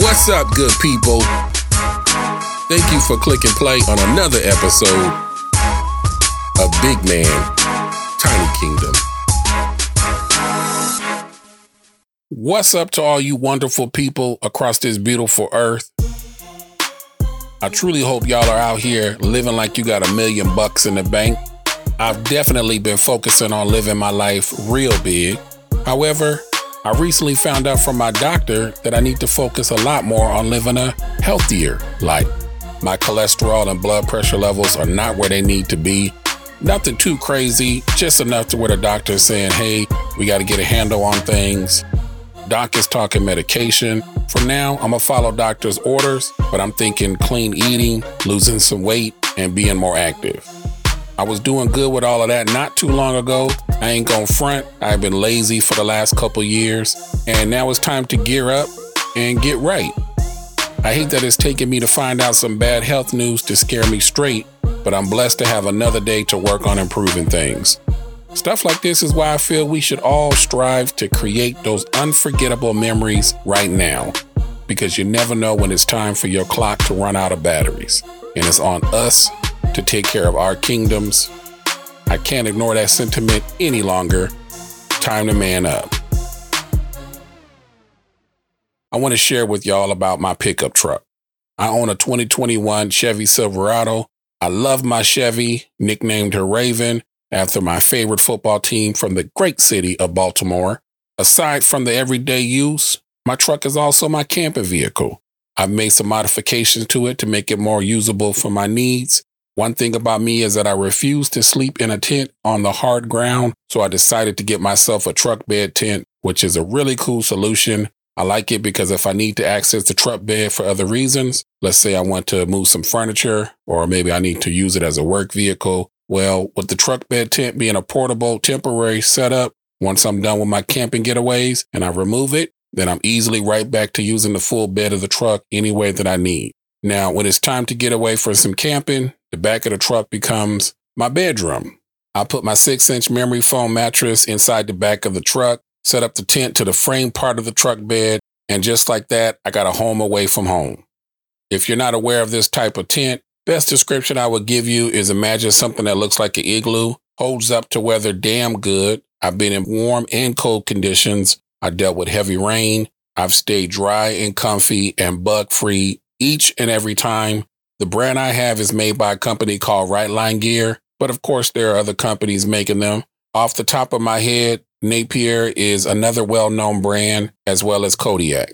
What's up, good people? Thank you for clicking play on another episode of Big Man Tiny Kingdom. What's up to all you wonderful people across this beautiful earth? I truly hope y'all are out here living like you got a million bucks in the bank. I've definitely been focusing on living my life real big. However, I recently found out from my doctor that I need to focus a lot more on living a healthier life. My cholesterol and blood pressure levels are not where they need to be. Nothing too crazy, just enough to where the doctor is saying, hey, we got to get a handle on things. Doc is talking medication. For now, I'm going to follow doctor's orders, but I'm thinking clean eating, losing some weight, and being more active. I was doing good with all of that not too long ago. I ain't gonna front. I've been lazy for the last couple years, and now it's time to gear up and get right. I hate that it's taken me to find out some bad health news to scare me straight, but I'm blessed to have another day to work on improving things. Stuff like this is why I feel we should all strive to create those unforgettable memories right now, because you never know when it's time for your clock to run out of batteries. And it's on us to take care of our kingdoms. I can't ignore that sentiment any longer. Time to man up. I want to share with y'all about my pickup truck. I own a 2021 Chevy Silverado. I love my Chevy, nicknamed her Raven, after my favorite football team from the great city of Baltimore. Aside from the everyday use, my truck is also my camping vehicle. I've made some modifications to it to make it more usable for my needs. One thing about me is that I refuse to sleep in a tent on the hard ground, so I decided to get myself a truck bed tent, which is a really cool solution. I like it because if I need to access the truck bed for other reasons, let's say I want to move some furniture, or maybe I need to use it as a work vehicle. Well, with the truck bed tent being a portable, temporary setup, once I'm done with my camping getaways and I remove it, then I'm easily right back to using the full bed of the truck any way that I need. Now, when it's time to get away for some camping, the back of the truck becomes my bedroom. I put my six inch memory foam mattress inside the back of the truck, set up the tent to the frame part of the truck bed, and just like that, I got a home away from home. If you're not aware of this type of tent, best description I would give you is imagine something that looks like an igloo, holds up to weather damn good. I've been in warm and cold conditions. I dealt with heavy rain. I've stayed dry and comfy and bug free each and every time. The brand I have is made by a company called Rightline Gear, but of course there are other companies making them. Off the top of my head, Napier is another well-known brand as well as Kodiak.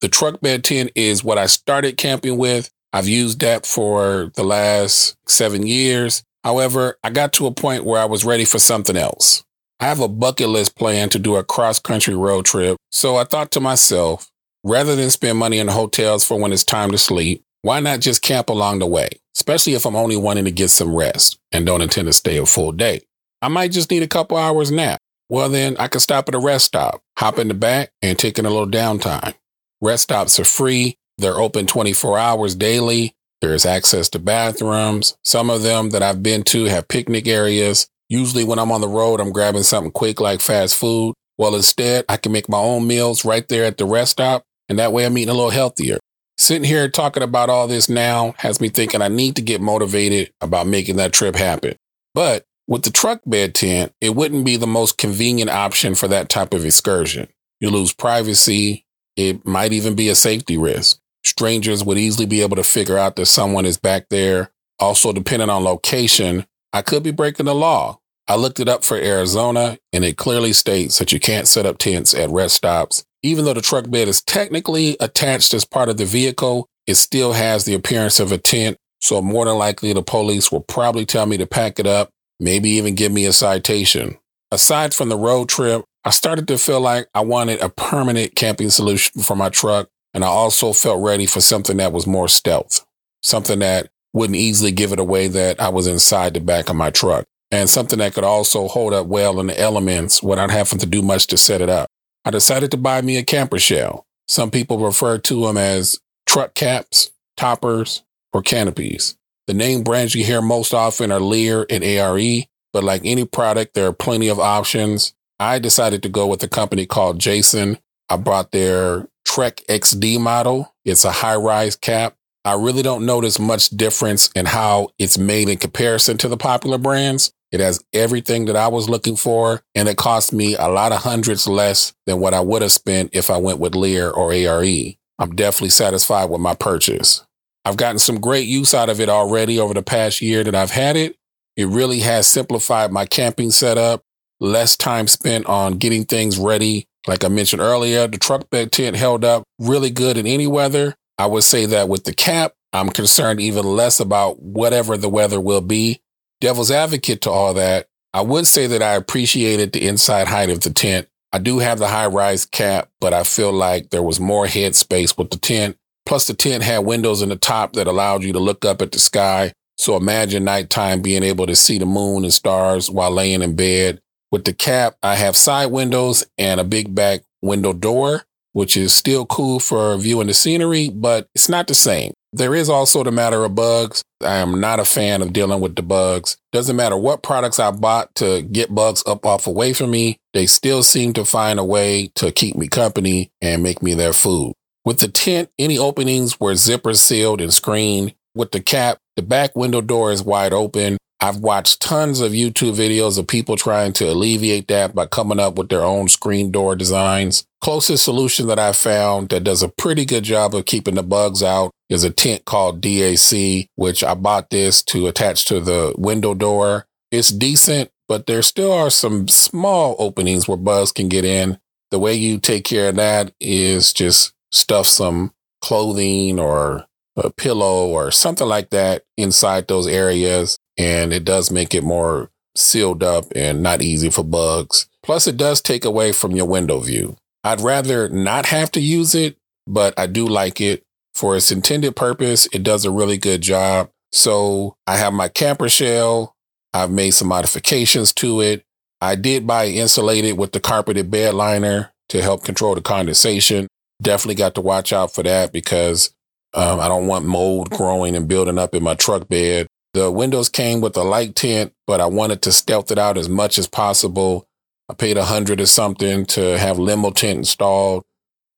The truck bed tent is what I started camping with. I've used that for the last seven years. However, I got to a point where I was ready for something else. I have a bucket list plan to do a cross country road trip. So I thought to myself, Rather than spend money in hotels for when it's time to sleep, why not just camp along the way, especially if I'm only wanting to get some rest and don't intend to stay a full day? I might just need a couple hours nap. Well, then I can stop at a rest stop, hop in the back, and take in a little downtime. Rest stops are free. They're open 24 hours daily. There's access to bathrooms. Some of them that I've been to have picnic areas. Usually when I'm on the road, I'm grabbing something quick like fast food. Well, instead, I can make my own meals right there at the rest stop and that way I'm eating a little healthier. Sitting here talking about all this now has me thinking I need to get motivated about making that trip happen. But with the truck bed tent, it wouldn't be the most convenient option for that type of excursion. You lose privacy. It might even be a safety risk. Strangers would easily be able to figure out that someone is back there. Also, depending on location, I could be breaking the law. I looked it up for Arizona and it clearly states that you can't set up tents at rest stops even though the truck bed is technically attached as part of the vehicle, it still has the appearance of a tent. So more than likely the police will probably tell me to pack it up, maybe even give me a citation. Aside from the road trip, I started to feel like I wanted a permanent camping solution for my truck. And I also felt ready for something that was more stealth, something that wouldn't easily give it away that I was inside the back of my truck and something that could also hold up well in the elements without having to do much to set it up. I decided to buy me a camper shell. Some people refer to them as truck caps, toppers, or canopies. The name brands you hear most often are Leer and ARE, but like any product, there are plenty of options. I decided to go with a company called Jason. I bought their Trek XD model. It's a high rise cap. I really don't notice much difference in how it's made in comparison to the popular brands. It has everything that I was looking for, and it cost me a lot of hundreds less than what I would have spent if I went with Leer or ARE. I'm definitely satisfied with my purchase. I've gotten some great use out of it already over the past year that I've had it. It really has simplified my camping setup, less time spent on getting things ready. Like I mentioned earlier, the truck bed tent held up really good in any weather. I would say that with the cap, I'm concerned even less about whatever the weather will be. Devil's advocate to all that, I would say that I appreciated the inside height of the tent. I do have the high rise cap, but I feel like there was more head space with the tent. Plus, the tent had windows in the top that allowed you to look up at the sky. So imagine nighttime being able to see the moon and stars while laying in bed. With the cap, I have side windows and a big back window door, which is still cool for viewing the scenery, but it's not the same. There is also the matter of bugs. I am not a fan of dealing with the bugs. Doesn't matter what products I bought to get bugs up off away from me, they still seem to find a way to keep me company and make me their food. With the tent, any openings were zipper sealed and screened. With the cap, the back window door is wide open. I've watched tons of YouTube videos of people trying to alleviate that by coming up with their own screen door designs. Closest solution that I found that does a pretty good job of keeping the bugs out is a tent called DAC, which I bought this to attach to the window door. It's decent, but there still are some small openings where bugs can get in. The way you take care of that is just stuff some clothing or a pillow or something like that inside those areas and it does make it more sealed up and not easy for bugs. Plus, it does take away from your window view. I'd rather not have to use it, but I do like it. For its intended purpose, it does a really good job. So I have my camper shell. I've made some modifications to it. I did buy insulated with the carpeted bed liner to help control the condensation. Definitely got to watch out for that because um, I don't want mold growing and building up in my truck bed. The windows came with a light tint, but I wanted to stealth it out as much as possible. I paid a hundred or something to have limo tint installed,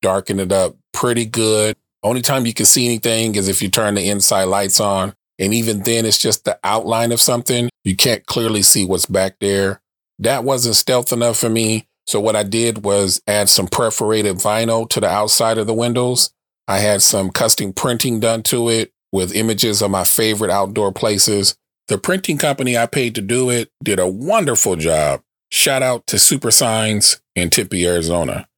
darken it up pretty good. Only time you can see anything is if you turn the inside lights on. And even then, it's just the outline of something. You can't clearly see what's back there. That wasn't stealth enough for me. So what I did was add some perforated vinyl to the outside of the windows. I had some custom printing done to it with images of my favorite outdoor places. The printing company I paid to do it did a wonderful job. Shout out to Super Signs in Tempe, Arizona.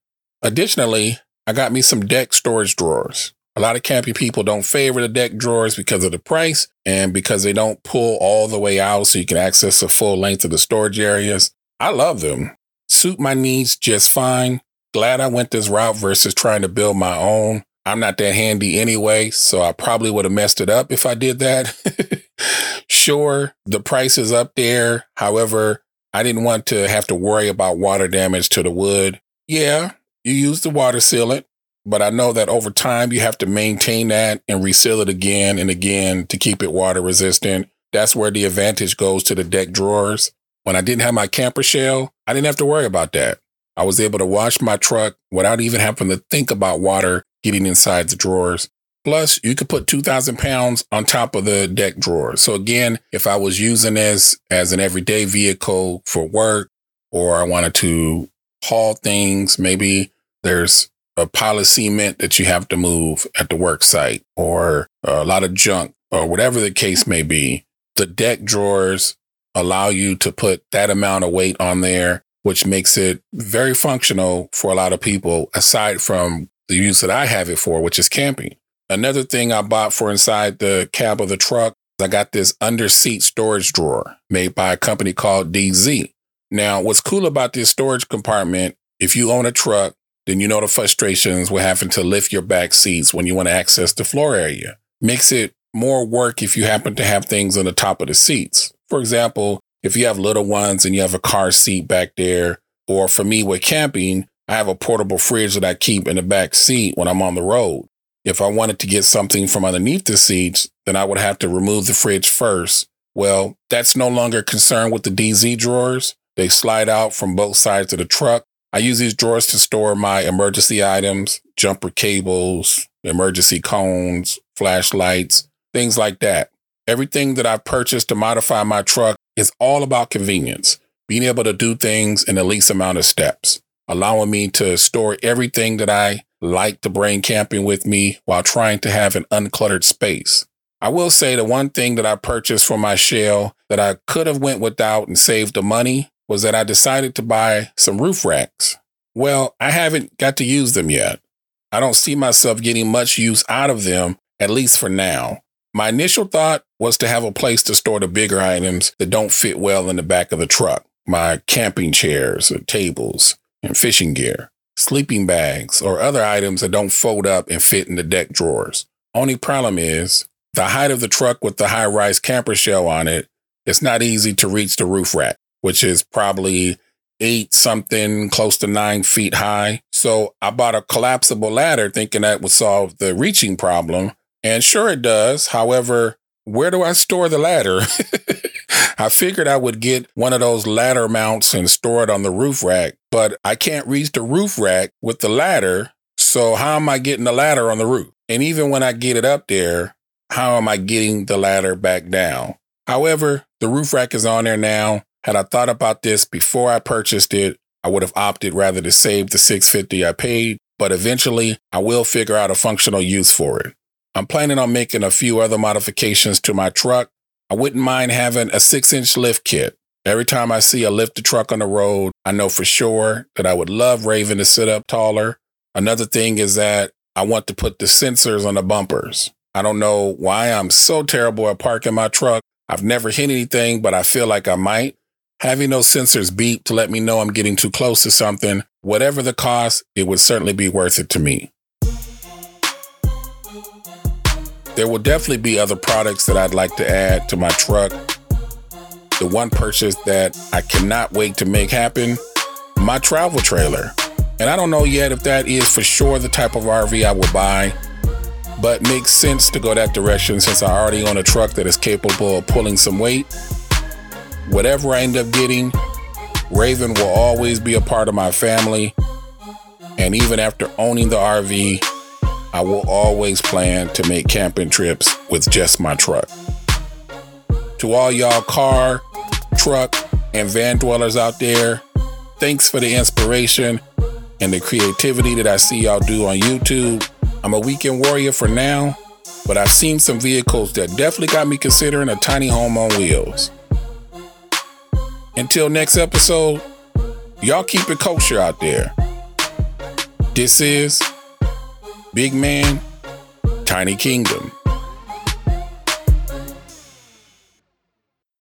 Additionally, I got me some deck storage drawers. A lot of camping people don't favor the deck drawers because of the price and because they don't pull all the way out so you can access the full length of the storage areas. I love them. Suit my needs just fine. Glad I went this route versus trying to build my own. I'm not that handy anyway, so I probably would have messed it up if I did that. sure, the price is up there. However, I didn't want to have to worry about water damage to the wood. Yeah, you use the water sealant, but I know that over time you have to maintain that and reseal it again and again to keep it water resistant. That's where the advantage goes to the deck drawers. When I didn't have my camper shell, I didn't have to worry about that. I was able to wash my truck without even having to think about water getting inside the drawers. Plus, you could put 2,000 pounds on top of the deck drawer. So again, if I was using this as an everyday vehicle for work, or I wanted to haul things, maybe there's a pile of cement that you have to move at the work site, or a lot of junk, or whatever the case may be. The deck drawers allow you to put that amount of weight on there, which makes it very functional for a lot of people, aside from the use that I have it for, which is camping. Another thing I bought for inside the cab of the truck, I got this under seat storage drawer made by a company called DZ. Now, what's cool about this storage compartment, if you own a truck, then you know the frustrations with having to lift your back seats when you want to access the floor area. Makes it more work if you happen to have things on the top of the seats. For example, if you have little ones and you have a car seat back there, or for me with camping, I have a portable fridge that I keep in the back seat when I'm on the road. If I wanted to get something from underneath the seats, then I would have to remove the fridge first. Well, that's no longer concerned with the DZ drawers. They slide out from both sides of the truck. I use these drawers to store my emergency items, jumper cables, emergency cones, flashlights, things like that. Everything that I've purchased to modify my truck is all about convenience, being able to do things in the least amount of steps, allowing me to store everything that I like to bring camping with me while trying to have an uncluttered space. I will say the one thing that I purchased for my shell that I could have went without and saved the money was that I decided to buy some roof racks. Well, I haven't got to use them yet. I don't see myself getting much use out of them, at least for now. My initial thought was to have a place to store the bigger items that don't fit well in the back of the truck my camping chairs or tables and fishing gear, sleeping bags, or other items that don't fold up and fit in the deck drawers. Only problem is the height of the truck with the high rise camper shell on it, it's not easy to reach the roof rack, which is probably eight something, close to nine feet high. So I bought a collapsible ladder thinking that would solve the reaching problem. And sure it does. However, where do I store the ladder? I figured I would get one of those ladder mounts and store it on the roof rack, but I can't reach the roof rack with the ladder. So how am I getting the ladder on the roof? And even when I get it up there, how am I getting the ladder back down? However, the roof rack is on there now. Had I thought about this before I purchased it, I would have opted rather to save the 650 I paid, but eventually I will figure out a functional use for it. I'm planning on making a few other modifications to my truck. I wouldn't mind having a six inch lift kit. Every time I see a lifted truck on the road, I know for sure that I would love Raven to sit up taller. Another thing is that I want to put the sensors on the bumpers. I don't know why I'm so terrible at parking my truck. I've never hit anything, but I feel like I might. Having those sensors beep to let me know I'm getting too close to something, whatever the cost, it would certainly be worth it to me. There will definitely be other products that I'd like to add to my truck. The one purchase that I cannot wait to make happen my travel trailer. And I don't know yet if that is for sure the type of RV I will buy, but makes sense to go that direction since I already own a truck that is capable of pulling some weight. Whatever I end up getting, Raven will always be a part of my family. And even after owning the RV, I will always plan to make camping trips with just my truck. To all y'all car, truck, and van dwellers out there, thanks for the inspiration and the creativity that I see y'all do on YouTube. I'm a weekend warrior for now, but I've seen some vehicles that definitely got me considering a tiny home on wheels. Until next episode, y'all keep it kosher out there. This is Big Man, Tiny Kingdom.